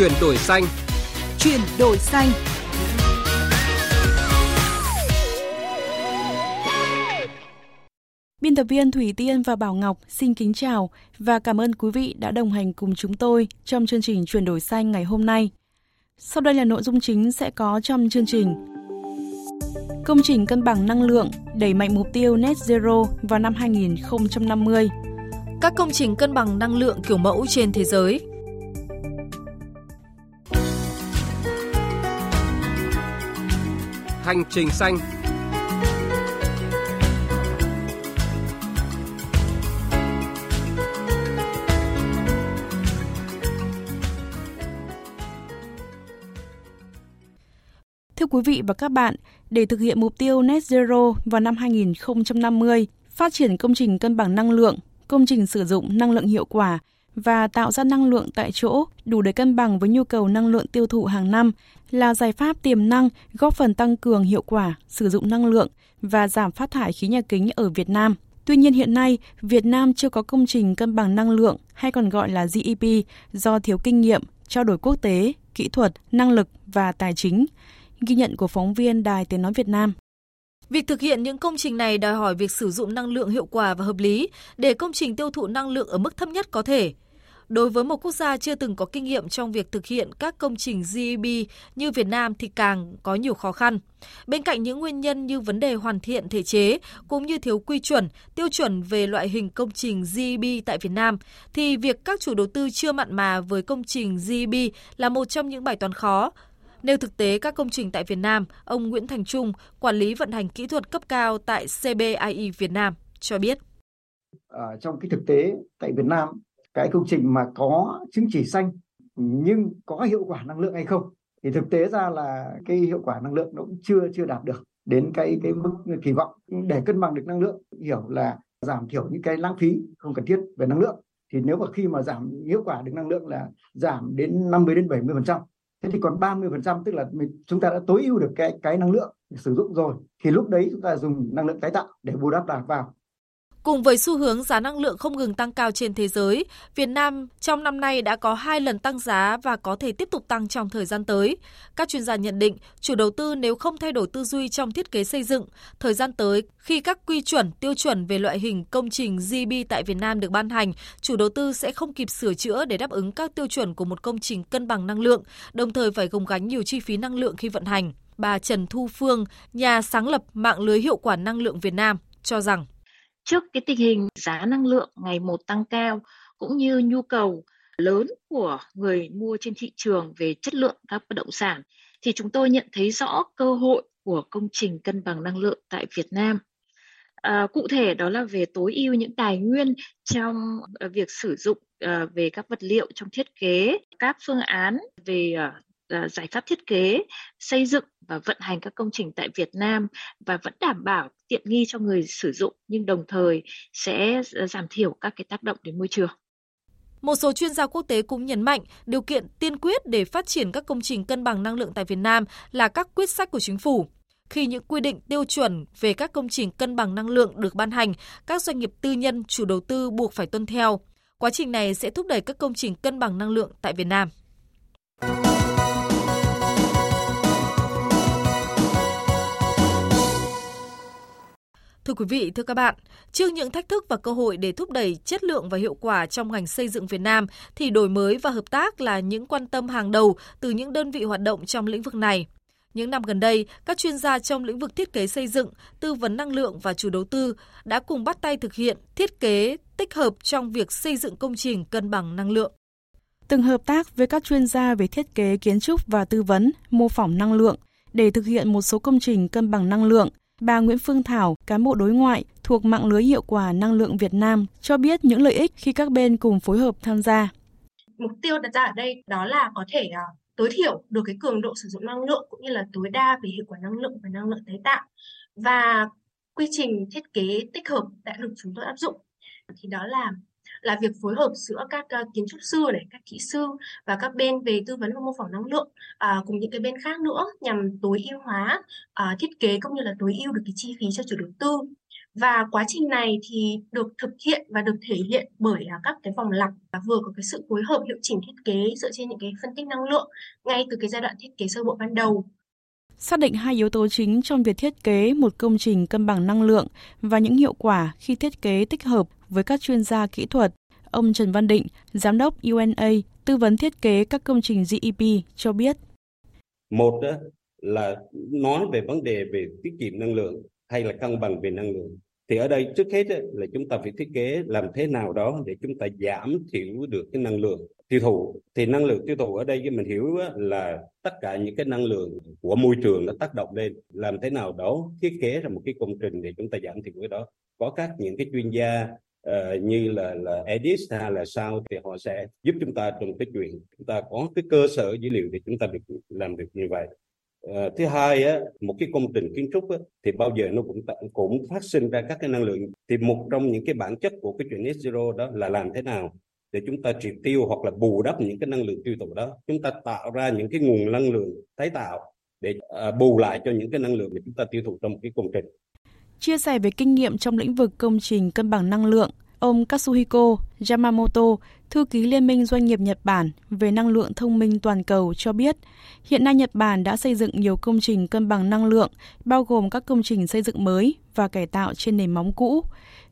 Chuyển đổi xanh. Chuyển đổi xanh. Biên tập viên Thủy Tiên và Bảo Ngọc xin kính chào và cảm ơn quý vị đã đồng hành cùng chúng tôi trong chương trình Chuyển đổi xanh ngày hôm nay. Sau đây là nội dung chính sẽ có trong chương trình. Công trình cân bằng năng lượng đẩy mạnh mục tiêu net zero vào năm 2050. Các công trình cân bằng năng lượng kiểu mẫu trên thế giới. Hành trình xanh. Thưa quý vị và các bạn, để thực hiện mục tiêu net zero vào năm 2050, phát triển công trình cân bằng năng lượng, công trình sử dụng năng lượng hiệu quả và tạo ra năng lượng tại chỗ đủ để cân bằng với nhu cầu năng lượng tiêu thụ hàng năm là giải pháp tiềm năng góp phần tăng cường hiệu quả sử dụng năng lượng và giảm phát thải khí nhà kính ở Việt Nam. Tuy nhiên hiện nay, Việt Nam chưa có công trình cân bằng năng lượng hay còn gọi là GEP do thiếu kinh nghiệm, trao đổi quốc tế, kỹ thuật, năng lực và tài chính ghi nhận của phóng viên Đài Tiếng Nói Việt Nam. Việc thực hiện những công trình này đòi hỏi việc sử dụng năng lượng hiệu quả và hợp lý để công trình tiêu thụ năng lượng ở mức thấp nhất có thể. Đối với một quốc gia chưa từng có kinh nghiệm trong việc thực hiện các công trình GEB như Việt Nam thì càng có nhiều khó khăn. Bên cạnh những nguyên nhân như vấn đề hoàn thiện thể chế cũng như thiếu quy chuẩn, tiêu chuẩn về loại hình công trình GEB tại Việt Nam thì việc các chủ đầu tư chưa mặn mà với công trình GEB là một trong những bài toán khó Nêu thực tế các công trình tại Việt Nam, ông Nguyễn Thành Trung, quản lý vận hành kỹ thuật cấp cao tại CBIE Việt Nam cho biết. Ở trong cái thực tế tại Việt Nam, cái công trình mà có chứng chỉ xanh nhưng có hiệu quả năng lượng hay không thì thực tế ra là cái hiệu quả năng lượng nó cũng chưa chưa đạt được đến cái cái mức kỳ vọng. Để cân bằng được năng lượng hiểu là giảm thiểu những cái lãng phí không cần thiết về năng lượng. Thì nếu mà khi mà giảm hiệu quả được năng lượng là giảm đến 50 đến 70 phần trăm thế thì còn 30% tức là mình, chúng ta đã tối ưu được cái cái năng lượng sử dụng rồi thì lúc đấy chúng ta dùng năng lượng tái tạo để bù đắp lại vào Cùng với xu hướng giá năng lượng không ngừng tăng cao trên thế giới, Việt Nam trong năm nay đã có hai lần tăng giá và có thể tiếp tục tăng trong thời gian tới. Các chuyên gia nhận định, chủ đầu tư nếu không thay đổi tư duy trong thiết kế xây dựng, thời gian tới khi các quy chuẩn, tiêu chuẩn về loại hình công trình GB tại Việt Nam được ban hành, chủ đầu tư sẽ không kịp sửa chữa để đáp ứng các tiêu chuẩn của một công trình cân bằng năng lượng, đồng thời phải gồng gánh nhiều chi phí năng lượng khi vận hành. Bà Trần Thu Phương, nhà sáng lập mạng lưới hiệu quả năng lượng Việt Nam, cho rằng trước cái tình hình giá năng lượng ngày một tăng cao cũng như nhu cầu lớn của người mua trên thị trường về chất lượng các bất động sản thì chúng tôi nhận thấy rõ cơ hội của công trình cân bằng năng lượng tại Việt Nam. À, cụ thể đó là về tối ưu những tài nguyên trong à, việc sử dụng à, về các vật liệu trong thiết kế, các phương án về à, uh, giải pháp thiết kế, xây dựng và vận hành các công trình tại Việt Nam và vẫn đảm bảo tiện nghi cho người sử dụng nhưng đồng thời sẽ à, giảm thiểu các cái tác động đến môi trường. Một số chuyên gia quốc tế cũng nhấn mạnh điều kiện tiên quyết để phát triển các công trình cân bằng năng lượng tại Việt Nam là các quyết sách của chính phủ. Khi những quy định tiêu chuẩn về các công trình cân bằng năng lượng được ban hành, các doanh nghiệp tư nhân chủ đầu tư buộc phải tuân theo. Quá trình này sẽ thúc đẩy các công trình cân bằng năng lượng tại Việt Nam. Thưa quý vị, thưa các bạn, trước những thách thức và cơ hội để thúc đẩy chất lượng và hiệu quả trong ngành xây dựng Việt Nam thì đổi mới và hợp tác là những quan tâm hàng đầu từ những đơn vị hoạt động trong lĩnh vực này. Những năm gần đây, các chuyên gia trong lĩnh vực thiết kế xây dựng, tư vấn năng lượng và chủ đầu tư đã cùng bắt tay thực hiện thiết kế tích hợp trong việc xây dựng công trình cân bằng năng lượng. Từng hợp tác với các chuyên gia về thiết kế kiến trúc và tư vấn, mô phỏng năng lượng để thực hiện một số công trình cân bằng năng lượng Bà Nguyễn Phương Thảo, cán bộ đối ngoại thuộc mạng lưới hiệu quả năng lượng Việt Nam, cho biết những lợi ích khi các bên cùng phối hợp tham gia. Mục tiêu đặt ra ở đây đó là có thể à, tối thiểu được cái cường độ sử dụng năng lượng cũng như là tối đa về hiệu quả năng lượng và năng lượng tái tạo. Và quy trình thiết kế tích hợp đã được chúng tôi áp dụng thì đó là là việc phối hợp giữa các uh, kiến trúc sư này, các kỹ sư và các bên về tư vấn và mô phỏng năng lượng uh, cùng những cái bên khác nữa nhằm tối ưu hóa uh, thiết kế cũng như là tối ưu được cái chi phí cho chủ đầu tư. Và quá trình này thì được thực hiện và được thể hiện bởi à, các cái vòng lặp và vừa có cái sự phối hợp hiệu chỉnh thiết kế dựa trên những cái phân tích năng lượng ngay từ cái giai đoạn thiết kế sơ bộ ban đầu. Xác định hai yếu tố chính trong việc thiết kế một công trình cân bằng năng lượng và những hiệu quả khi thiết kế tích hợp với các chuyên gia kỹ thuật. Ông Trần Văn Định, giám đốc UNA, tư vấn thiết kế các công trình GEP cho biết. Một là nói về vấn đề về tiết kiệm năng lượng hay là cân bằng về năng lượng thì ở đây trước hết là chúng ta phải thiết kế làm thế nào đó để chúng ta giảm thiểu được cái năng lượng tiêu thụ thì năng lượng tiêu thụ ở đây mình hiểu là tất cả những cái năng lượng của môi trường nó tác động lên làm thế nào đó thiết kế ra một cái công trình để chúng ta giảm thiểu cái đó có các những cái chuyên gia uh, như là là Edis hay là sao thì họ sẽ giúp chúng ta trong cái chuyện chúng ta có cái cơ sở dữ liệu để chúng ta được làm được như vậy. Uh, thứ hai á, một cái công trình kiến trúc á, thì bao giờ nó cũng cũng phát sinh ra các cái năng lượng. Thì một trong những cái bản chất của cái chuyện net zero đó là làm thế nào để chúng ta triệt tiêu hoặc là bù đắp những cái năng lượng tiêu thụ đó. Chúng ta tạo ra những cái nguồn năng lượng tái tạo để uh, bù lại cho những cái năng lượng mà chúng ta tiêu thụ trong một cái công trình chia sẻ về kinh nghiệm trong lĩnh vực công trình cân bằng năng lượng Ông Katsuhiko Yamamoto, thư ký Liên minh Doanh nghiệp Nhật Bản về năng lượng thông minh toàn cầu cho biết, hiện nay Nhật Bản đã xây dựng nhiều công trình cân bằng năng lượng, bao gồm các công trình xây dựng mới và cải tạo trên nền móng cũ.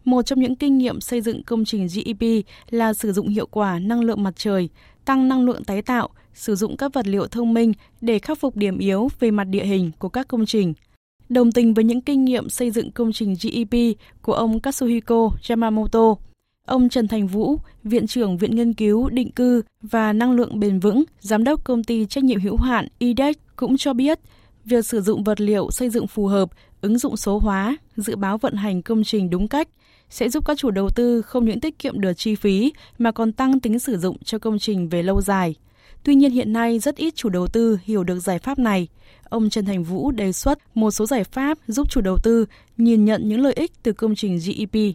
Một trong những kinh nghiệm xây dựng công trình GEP là sử dụng hiệu quả năng lượng mặt trời, tăng năng lượng tái tạo, sử dụng các vật liệu thông minh để khắc phục điểm yếu về mặt địa hình của các công trình – đồng tình với những kinh nghiệm xây dựng công trình GEP của ông Katsuhiko Yamamoto. Ông Trần Thành Vũ, Viện trưởng Viện Nghiên cứu Định cư và Năng lượng Bền vững, Giám đốc Công ty Trách nhiệm hữu hạn IDEX cũng cho biết, việc sử dụng vật liệu xây dựng phù hợp, ứng dụng số hóa, dự báo vận hành công trình đúng cách sẽ giúp các chủ đầu tư không những tiết kiệm được chi phí mà còn tăng tính sử dụng cho công trình về lâu dài. Tuy nhiên hiện nay rất ít chủ đầu tư hiểu được giải pháp này. Ông Trần Thành Vũ đề xuất một số giải pháp giúp chủ đầu tư nhìn nhận những lợi ích từ công trình GEP.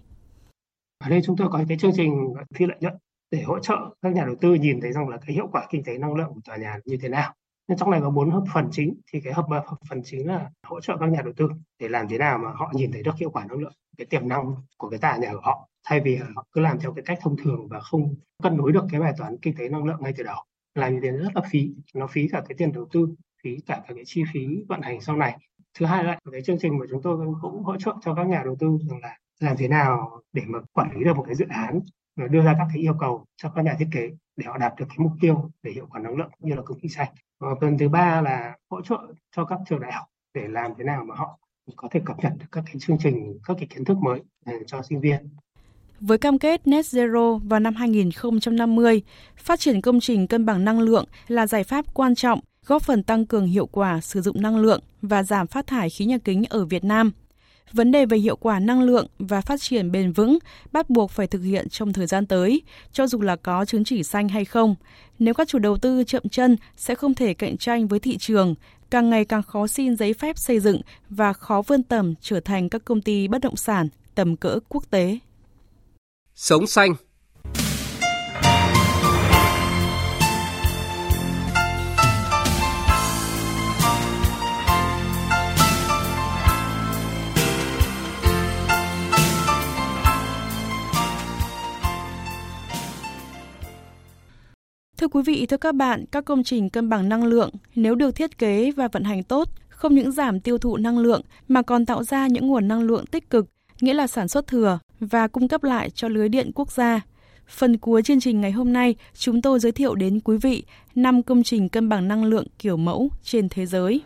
Ở đây chúng tôi có cái chương trình phi lợi nhuận để hỗ trợ các nhà đầu tư nhìn thấy rằng là cái hiệu quả kinh tế năng lượng của tòa nhà như thế nào. Nhưng trong này có bốn hợp phần chính thì cái hợp phần chính là hỗ trợ các nhà đầu tư để làm thế nào mà họ nhìn thấy được hiệu quả năng lượng, cái tiềm năng của cái tòa nhà của họ thay vì họ cứ làm theo cái cách thông thường và không cân đối được cái bài toán kinh tế năng lượng ngay từ đầu là như thế rất là phí, nó phí cả cái tiền đầu tư, phí cả cái chi phí vận hành sau này. Thứ hai là cái chương trình mà chúng tôi cũng hỗ trợ cho các nhà đầu tư rằng là làm thế nào để mà quản lý được một cái dự án và đưa ra các cái yêu cầu cho các nhà thiết kế để họ đạt được cái mục tiêu về hiệu quả năng lượng như là công ty xanh. Và phần thứ ba là hỗ trợ cho các trường đại học để làm thế nào mà họ có thể cập nhật được các cái chương trình, các cái kiến thức mới ờ, cho sinh viên với cam kết net zero vào năm 2050, phát triển công trình cân bằng năng lượng là giải pháp quan trọng góp phần tăng cường hiệu quả sử dụng năng lượng và giảm phát thải khí nhà kính ở Việt Nam. Vấn đề về hiệu quả năng lượng và phát triển bền vững bắt buộc phải thực hiện trong thời gian tới, cho dù là có chứng chỉ xanh hay không. Nếu các chủ đầu tư chậm chân sẽ không thể cạnh tranh với thị trường, càng ngày càng khó xin giấy phép xây dựng và khó vươn tầm trở thành các công ty bất động sản tầm cỡ quốc tế. Sống xanh. Thưa quý vị, thưa các bạn, các công trình cân bằng năng lượng nếu được thiết kế và vận hành tốt, không những giảm tiêu thụ năng lượng mà còn tạo ra những nguồn năng lượng tích cực, nghĩa là sản xuất thừa và cung cấp lại cho lưới điện quốc gia. Phần cuối chương trình ngày hôm nay, chúng tôi giới thiệu đến quý vị 5 công trình cân bằng năng lượng kiểu mẫu trên thế giới.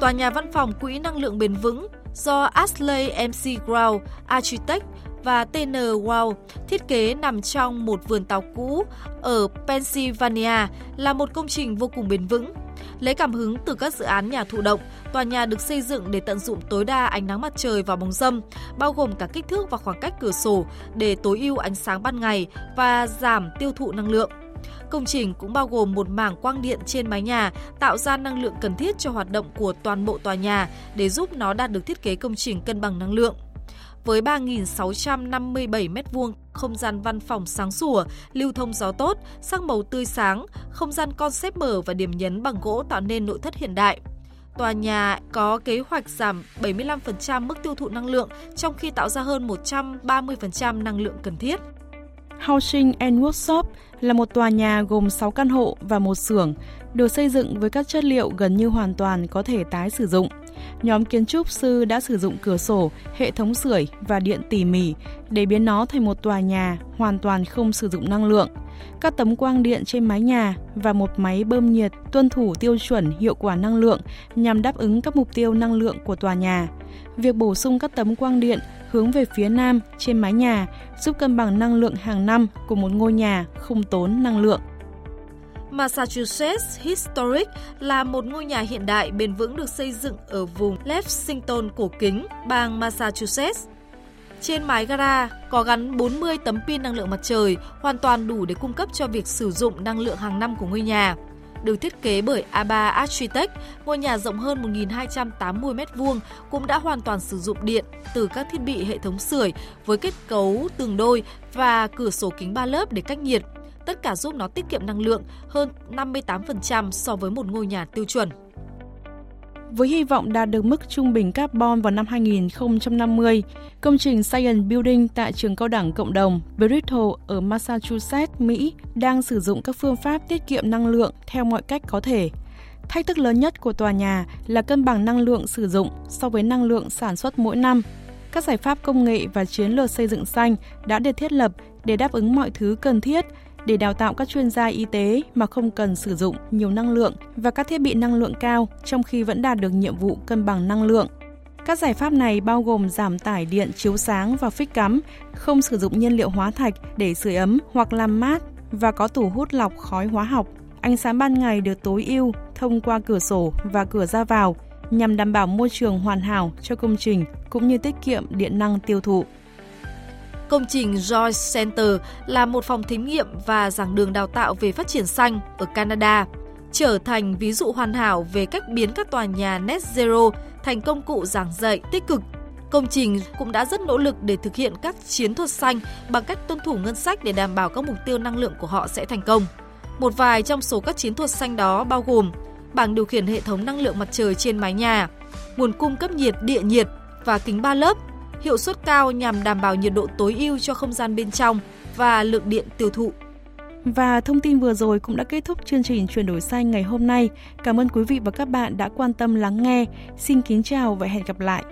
Tòa nhà văn phòng Quỹ năng lượng bền vững do Ashley MC Grow Architect và TN Wow thiết kế nằm trong một vườn táo cũ ở Pennsylvania là một công trình vô cùng bền vững. Lấy cảm hứng từ các dự án nhà thụ động, tòa nhà được xây dựng để tận dụng tối đa ánh nắng mặt trời và bóng râm, bao gồm cả kích thước và khoảng cách cửa sổ để tối ưu ánh sáng ban ngày và giảm tiêu thụ năng lượng. Công trình cũng bao gồm một mảng quang điện trên mái nhà tạo ra năng lượng cần thiết cho hoạt động của toàn bộ tòa nhà để giúp nó đạt được thiết kế công trình cân bằng năng lượng với 3.657 m2 không gian văn phòng sáng sủa, lưu thông gió tốt, sắc màu tươi sáng, không gian concept mở và điểm nhấn bằng gỗ tạo nên nội thất hiện đại. tòa nhà có kế hoạch giảm 75% mức tiêu thụ năng lượng trong khi tạo ra hơn 130% năng lượng cần thiết. Housing and Workshop là một tòa nhà gồm 6 căn hộ và một xưởng, được xây dựng với các chất liệu gần như hoàn toàn có thể tái sử dụng. Nhóm kiến trúc sư đã sử dụng cửa sổ, hệ thống sưởi và điện tỉ mỉ để biến nó thành một tòa nhà hoàn toàn không sử dụng năng lượng. Các tấm quang điện trên mái nhà và một máy bơm nhiệt tuân thủ tiêu chuẩn hiệu quả năng lượng nhằm đáp ứng các mục tiêu năng lượng của tòa nhà. Việc bổ sung các tấm quang điện hướng về phía nam trên mái nhà giúp cân bằng năng lượng hàng năm của một ngôi nhà không tốn năng lượng. Massachusetts Historic là một ngôi nhà hiện đại bền vững được xây dựng ở vùng Lexington cổ kính, bang Massachusetts. Trên mái gara có gắn 40 tấm pin năng lượng mặt trời, hoàn toàn đủ để cung cấp cho việc sử dụng năng lượng hàng năm của ngôi nhà. Được thiết kế bởi Aba Architect, ngôi nhà rộng hơn 1.280 m2 cũng đã hoàn toàn sử dụng điện từ các thiết bị hệ thống sưởi với kết cấu tường đôi và cửa sổ kính ba lớp để cách nhiệt. Tất cả giúp nó tiết kiệm năng lượng hơn 58% so với một ngôi nhà tiêu chuẩn. Với hy vọng đạt được mức trung bình carbon vào năm 2050, công trình Science Building tại trường cao đẳng cộng đồng Bristol ở Massachusetts, Mỹ đang sử dụng các phương pháp tiết kiệm năng lượng theo mọi cách có thể. Thách thức lớn nhất của tòa nhà là cân bằng năng lượng sử dụng so với năng lượng sản xuất mỗi năm. Các giải pháp công nghệ và chiến lược xây dựng xanh đã được thiết lập để đáp ứng mọi thứ cần thiết để đào tạo các chuyên gia y tế mà không cần sử dụng nhiều năng lượng và các thiết bị năng lượng cao trong khi vẫn đạt được nhiệm vụ cân bằng năng lượng. Các giải pháp này bao gồm giảm tải điện chiếu sáng và phích cắm, không sử dụng nhiên liệu hóa thạch để sưởi ấm hoặc làm mát và có tủ hút lọc khói hóa học. Ánh sáng ban ngày được tối ưu thông qua cửa sổ và cửa ra vào nhằm đảm bảo môi trường hoàn hảo cho công trình cũng như tiết kiệm điện năng tiêu thụ. Công trình Joyce Center là một phòng thí nghiệm và giảng đường đào tạo về phát triển xanh ở Canada, trở thành ví dụ hoàn hảo về cách biến các tòa nhà net zero thành công cụ giảng dạy tích cực. Công trình cũng đã rất nỗ lực để thực hiện các chiến thuật xanh bằng cách tuân thủ ngân sách để đảm bảo các mục tiêu năng lượng của họ sẽ thành công. Một vài trong số các chiến thuật xanh đó bao gồm bảng điều khiển hệ thống năng lượng mặt trời trên mái nhà, nguồn cung cấp nhiệt địa nhiệt và kính ba lớp hiệu suất cao nhằm đảm bảo nhiệt độ tối ưu cho không gian bên trong và lượng điện tiêu thụ. Và thông tin vừa rồi cũng đã kết thúc chương trình chuyển đổi xanh ngày hôm nay. Cảm ơn quý vị và các bạn đã quan tâm lắng nghe. Xin kính chào và hẹn gặp lại.